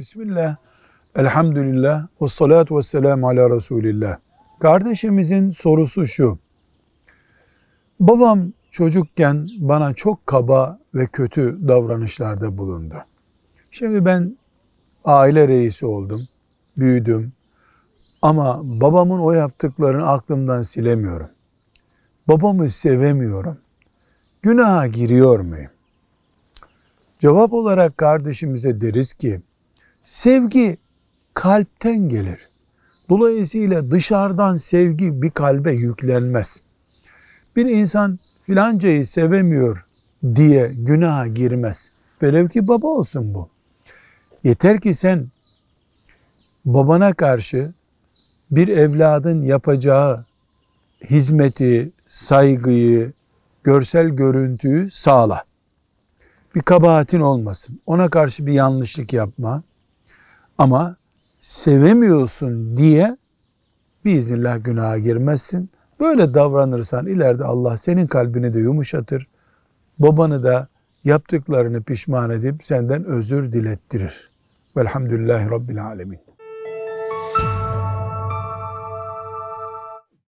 Bismillah, elhamdülillah, ve salatu ve selamu ala Resulillah. Kardeşimizin sorusu şu. Babam çocukken bana çok kaba ve kötü davranışlarda bulundu. Şimdi ben aile reisi oldum, büyüdüm. Ama babamın o yaptıklarını aklımdan silemiyorum. Babamı sevemiyorum. Günaha giriyor muyum? Cevap olarak kardeşimize deriz ki, sevgi kalpten gelir. Dolayısıyla dışarıdan sevgi bir kalbe yüklenmez. Bir insan filancayı sevemiyor diye günaha girmez. Velev ki baba olsun bu. Yeter ki sen babana karşı bir evladın yapacağı hizmeti, saygıyı, görsel görüntüyü sağla. Bir kabahatin olmasın. Ona karşı bir yanlışlık yapma. Ama sevemiyorsun diye biiznillah günaha girmezsin. Böyle davranırsan ileride Allah senin kalbini de yumuşatır. Babanı da yaptıklarını pişman edip senden özür dilettirir. Velhamdülillahi Rabbil Alemin.